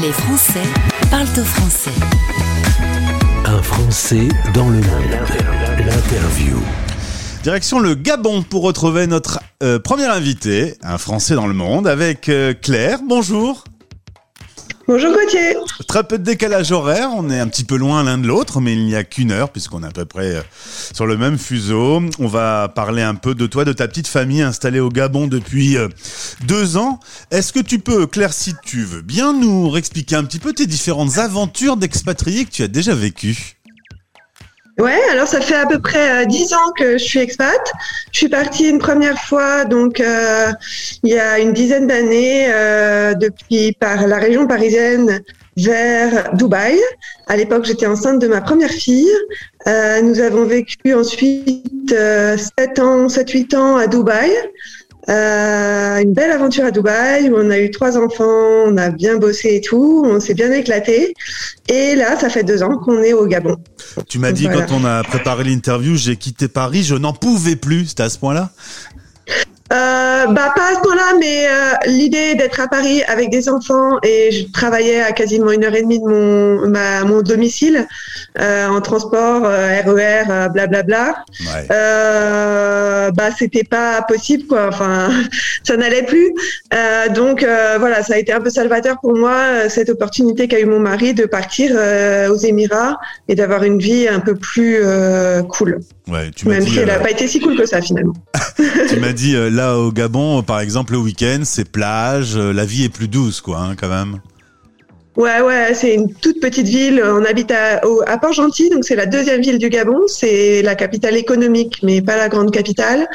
Les Français parlent au français. Un Français dans le monde. L'interview. Direction le Gabon pour retrouver notre euh, premier invité, un Français dans le monde, avec euh, Claire. Bonjour. Bonjour Gauthier. Très peu de décalage horaire, on est un petit peu loin l'un de l'autre, mais il n'y a qu'une heure puisqu'on est à peu près euh, sur le même fuseau. On va parler un peu de toi, de ta petite famille installée au Gabon depuis euh, deux ans. Est-ce que tu peux, Claire, si tu veux bien nous réexpliquer un petit peu tes différentes aventures d'expatriés que tu as déjà vécues? Ouais, alors ça fait à peu près euh, dix ans que je suis expat. Je suis partie une première fois, donc euh, il y a une dizaine d'années, euh, depuis par la région parisienne vers Dubaï. À l'époque, j'étais enceinte de ma première fille. nous avons vécu ensuite sept ans, sept huit ans à Dubaï. Euh, une belle aventure à Dubaï où on a eu trois enfants, on a bien bossé et tout, on s'est bien éclaté. Et là, ça fait deux ans qu'on est au Gabon. Tu m'as dit quand on a préparé l'interview, j'ai quitté Paris, je n'en pouvais plus. C'était à ce point-là euh, bah pas à ce point-là, mais euh, l'idée d'être à Paris avec des enfants et je travaillais à quasiment une heure et demie de mon ma, mon domicile euh, en transport, RER, euh, blablabla. Bla, bla. Bah c'était pas possible quoi. Enfin, ça n'allait plus. donc voilà, ça a été un peu salvateur pour moi cette opportunité qu'a eu mon mari de partir aux Émirats et d'avoir une vie un peu plus cool. Ouais, tu Même dit, si elle n'a pas été si cool que ça finalement. tu m'as dit là au Gabon, par exemple, le week-end, c'est plage, euh, la vie est plus douce, quoi, hein, quand même. Ouais, ouais, c'est une toute petite ville. On habite à, Port-Gentil, donc c'est la deuxième ville du Gabon. C'est la capitale économique, mais pas la grande capitale.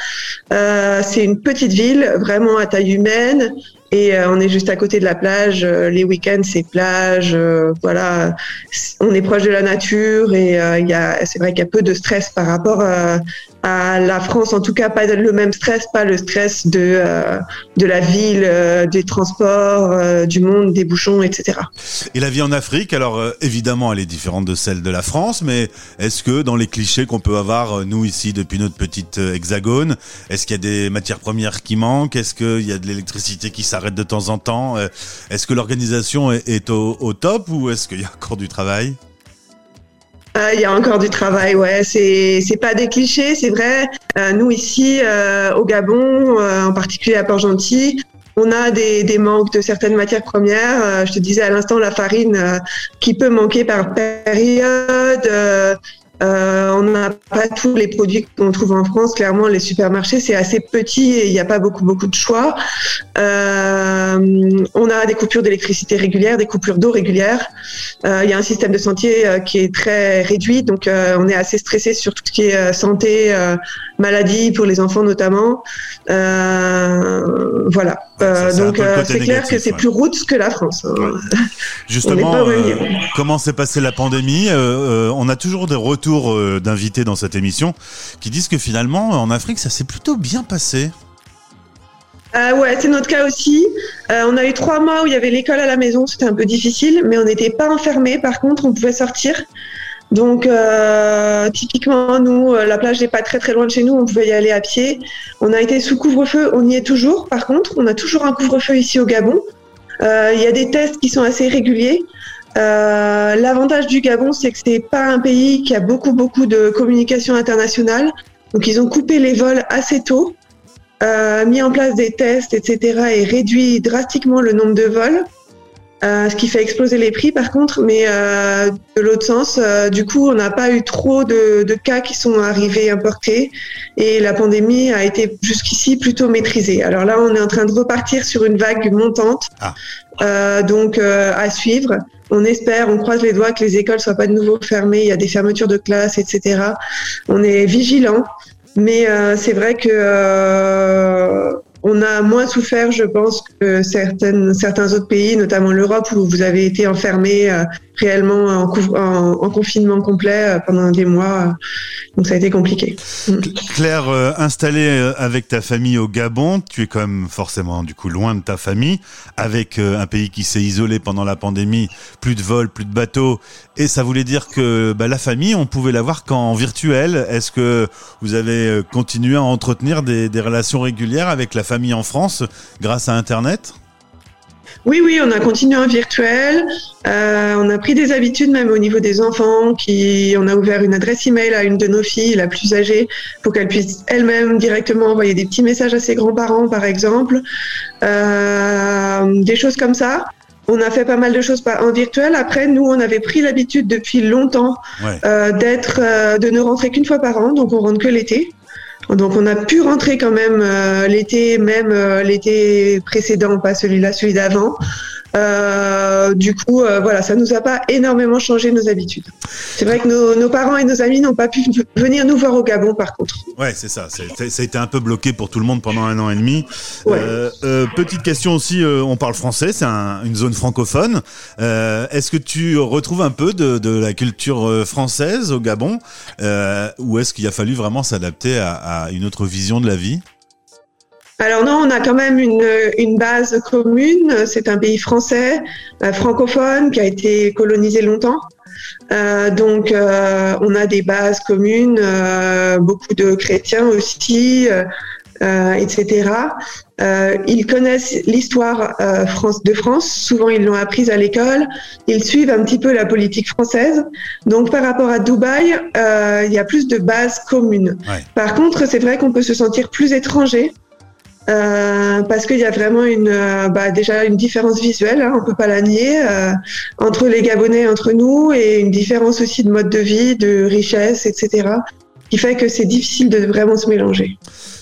Euh, c'est une petite ville, vraiment à taille humaine. Et euh, on est juste à côté de la plage. Euh, les week-ends, c'est plage. Euh, voilà, on est proche de la nature et il a, c'est vrai qu'il y a peu de stress par rapport à la France. En tout cas, pas le même stress, pas le stress de de la ville, des transports, du monde, des bouchons, etc. Et la vie en Afrique, alors évidemment, elle est différente de celle de la France, mais est-ce que dans les clichés qu'on peut avoir nous ici depuis notre petite hexagone, est-ce qu'il y a des matières premières qui manquent? Est-ce qu'il y a de l'électricité qui s'arrête de temps en temps. Euh, est-ce que l'organisation est, au, top ou est-ce qu'il y a encore du travail? Euh, il y a encore du travail, ouais. C'est c'est pas des clichés, c'est vrai. Euh, nous ici au Gabon, en particulier à Port-Gentil, on a des, manques de certaines matières premières. je te disais à l'instant la farine qui peut manquer par période. Euh, on n'a pas tous les produits qu'on trouve en France. Clairement, les supermarchés, c'est assez petit et il n'y a pas beaucoup, beaucoup de choix. Euh, on a des coupures d'électricité régulières, des coupures d'eau régulières. Euh, il y a un système de santé euh, qui est très réduit, donc euh, on est assez stressé sur tout ce qui est santé, maladie pour les enfants notamment. Voilà. donc c'est clair que c'est plus route que la France. Hein. Justement, comment s'est passée la pandémie On a toujours des retours euh, d'invités dans cette émission qui disent que finalement, en Afrique, ça s'est plutôt bien passé. Euh, ouais, c'est notre cas aussi. Euh, on a eu trois mois où il y avait l'école à la maison, c'était un peu difficile, mais on n'était pas enfermés. Par contre, on pouvait sortir. Donc, euh, typiquement, nous, la plage n'est pas très très loin de chez nous, on pouvait y aller à pied. On a été sous couvre-feu, on y est toujours. Par contre, on a toujours un couvre-feu ici au Gabon. Il y a des tests qui sont assez réguliers. Euh, l'avantage du Gabon, c'est que c'est pas un pays qui a beaucoup beaucoup de communication internationale. Donc ils ont coupé les vols assez tôt, euh, mis en place des tests, etc. et réduit drastiquement le nombre de vols. Euh, ce qui fait exploser les prix par contre, mais euh, de l'autre sens, euh, du coup, on n'a pas eu trop de, de, cas qui sont arrivés importés et la pandémie a été jusqu'ici plutôt maîtrisée. Alors là, on est en train de repartir sur une vague montante, ah. donc à suivre. On espère, on croise les doigts que les écoles soient pas de nouveau fermées. Il y a des fermetures de classes, etc. On est vigilant, mais c'est vrai que on a moins souffert, je pense, que certains autres pays, notamment l'Europe, où vous avez été enfermés euh, réellement en, confinement complet euh, pendant des mois. Donc ça a été compliqué. Mm. Claire, euh, installée avec ta famille au Gabon, tu es quand même forcément du coup loin de ta famille, avec un pays qui s'est isolé pendant la pandémie, plus de vols, plus de bateaux, et ça voulait dire que bah, la famille, on pouvait la voir qu'en virtuel. Est-ce que vous avez continué à entretenir des relations régulières avec la famille en France grâce à Internet Oui, oui, on a continué en virtuel. Euh, on a pris des habitudes même au niveau des enfants. Qui, on a ouvert une adresse email à une de nos filles, la plus âgée, pour qu'elle puisse elle-même directement envoyer des petits messages à ses grands-parents, par exemple. Euh, des choses comme ça. On a fait pas mal de choses en virtuel. Après, nous, on avait pris l'habitude depuis longtemps Ouais. euh, d'être, de ne rentrer qu'une fois par an, donc on rentre que l'été. Donc on a pu rentrer quand même euh, l'été, même euh, l'été précédent, pas celui-là, celui d'avant. Euh, du coup, euh, voilà, ça nous a pas énormément changé nos habitudes. C'est vrai que nos, nos parents et nos amis n'ont pas pu venir nous voir au Gabon, par contre. Ouais, c'est ça. Ça a été un peu bloqué pour tout le monde pendant un an et demi. Ouais. Euh, euh, petite question aussi, euh, on parle français, c'est un- une zone francophone. Euh, Est-ce que tu retrouves un peu de, de la culture française au Gabon? Euh, ou est-ce qu'il a fallu vraiment s'adapter à, à une autre vision de la vie? Alors non, on a quand même une, une base commune. C'est un pays français, euh, francophone, qui a été colonisé longtemps. Euh, donc euh, on a des bases communes, euh, beaucoup de chrétiens aussi, euh, etc. Euh, ils connaissent l'histoire euh, France, de France, souvent ils l'ont apprise à l'école, ils suivent un petit peu la politique française. Donc par rapport à Dubaï, euh, il y a plus de bases communes. Ouais. Par contre, c'est vrai qu'on peut se sentir plus étranger euh, parce qu'il y a vraiment une, euh, bah, déjà une différence visuelle, hein, on peut pas la nier, euh, entre les Gabonais, entre nous, et une différence aussi de mode de vie, de richesse, etc., qui fait que c'est difficile de vraiment se mélanger.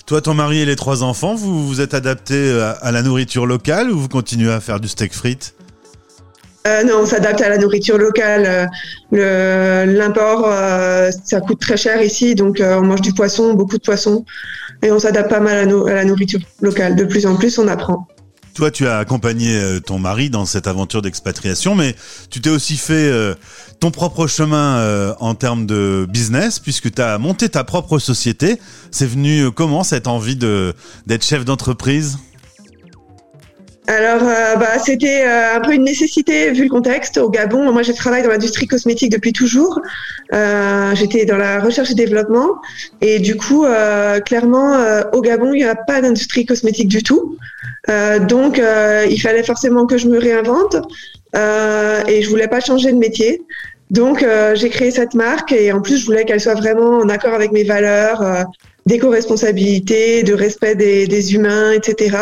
Toi, ton mari et les trois enfants, vous vous êtes adaptés à, à la nourriture locale ou vous continuez à faire du steak frites? Euh, non, on s'adapte à la nourriture locale. Euh, L'import, euh, ça coûte très cher ici, donc on mange du poisson, beaucoup de poisson, et on s'adapte pas mal à, à la nourriture locale. De plus en plus, on apprend. Toi, tu as accompagné ton mari dans cette aventure d'expatriation, mais tu t'es aussi fait ton propre chemin en termes de business, puisque tu as monté ta propre société. C'est venu comment cette envie d'être chef d'entreprise? Alors, euh, bah, c'était euh, un peu une nécessité vu le contexte. Au Gabon, moi, je travaille dans l'industrie cosmétique depuis toujours. Euh, J'étais dans la recherche et développement. Et du coup, euh, clairement, euh, au Gabon, il n'y a pas d'industrie cosmétique du tout. Donc, il fallait forcément que je me réinvente. Et je voulais pas changer de métier. Donc, j'ai créé cette marque. Et en plus, je voulais qu'elle soit vraiment en accord avec mes valeurs d'éco-responsabilité, de respect des, des humains, etc.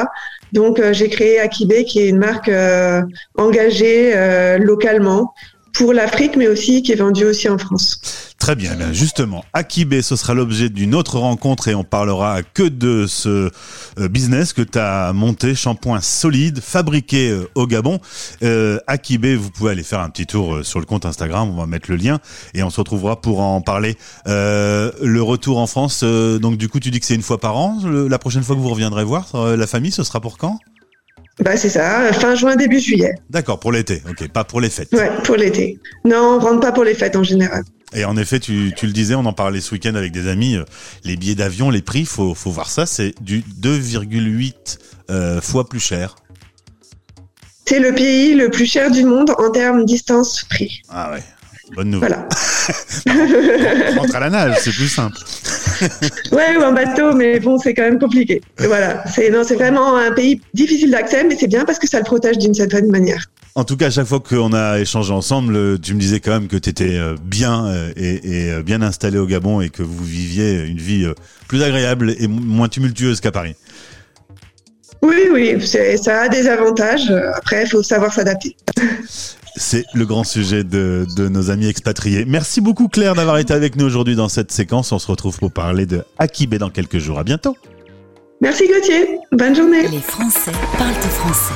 Donc, euh, j'ai créé Akibe, qui est une marque euh, engagée euh, localement pour l'Afrique, mais aussi qui est vendue aussi en France. Très bien, bien justement, Akibé, ce sera l'objet d'une autre rencontre et on parlera que de ce euh, business que tu monté, shampoing solide, fabriqué euh, au Gabon. Euh, Akibé, vous pouvez aller faire un petit tour euh, sur le compte Instagram, on va mettre le lien et on se retrouvera pour en parler. Le retour en France, donc du coup tu dis que c'est une fois par an, la prochaine fois que vous reviendrez voir la famille, ce sera pour quand? Bah, c'est ça, fin juin, début juillet. D'accord, pour l'été, ok, pas pour les fêtes. Ouais, pour l'été. Non, on rentre pas pour les fêtes en général. Et en effet, tu, tu le disais, on en parlait ce week-end avec des amis, euh, les billets d'avion, les prix, faut, faut voir ça, c'est du 2,8 euh, fois plus cher. C'est le pays le plus cher du monde en termes distance-prix. Ah ouais, bonne nouvelle. Voilà. Rentre à la nage, c'est plus simple. Ouais, ou un bateau, mais bon, c'est quand même compliqué. Et voilà. C'est, non, c'est vraiment un pays difficile d'accès, mais c'est bien parce que ça le protège d'une certaine manière. En tout cas, à chaque fois qu'on a échangé ensemble, euh, tu me disais quand même que tu étais bien euh, et, et, euh, bien installé au Gabon et que vous viviez une vie euh, plus agréable et moins tumultueuse qu'à Paris. Oui, oui, ça a des avantages. Après, il faut savoir s'adapter. C'est le grand sujet de, de nos amis expatriés. Merci beaucoup Claire d'avoir été avec nous aujourd'hui dans cette séquence. On se retrouve pour parler de Akibé dans quelques jours. À bientôt. Merci Gauthier. Bonne journée. Les Français parlent français.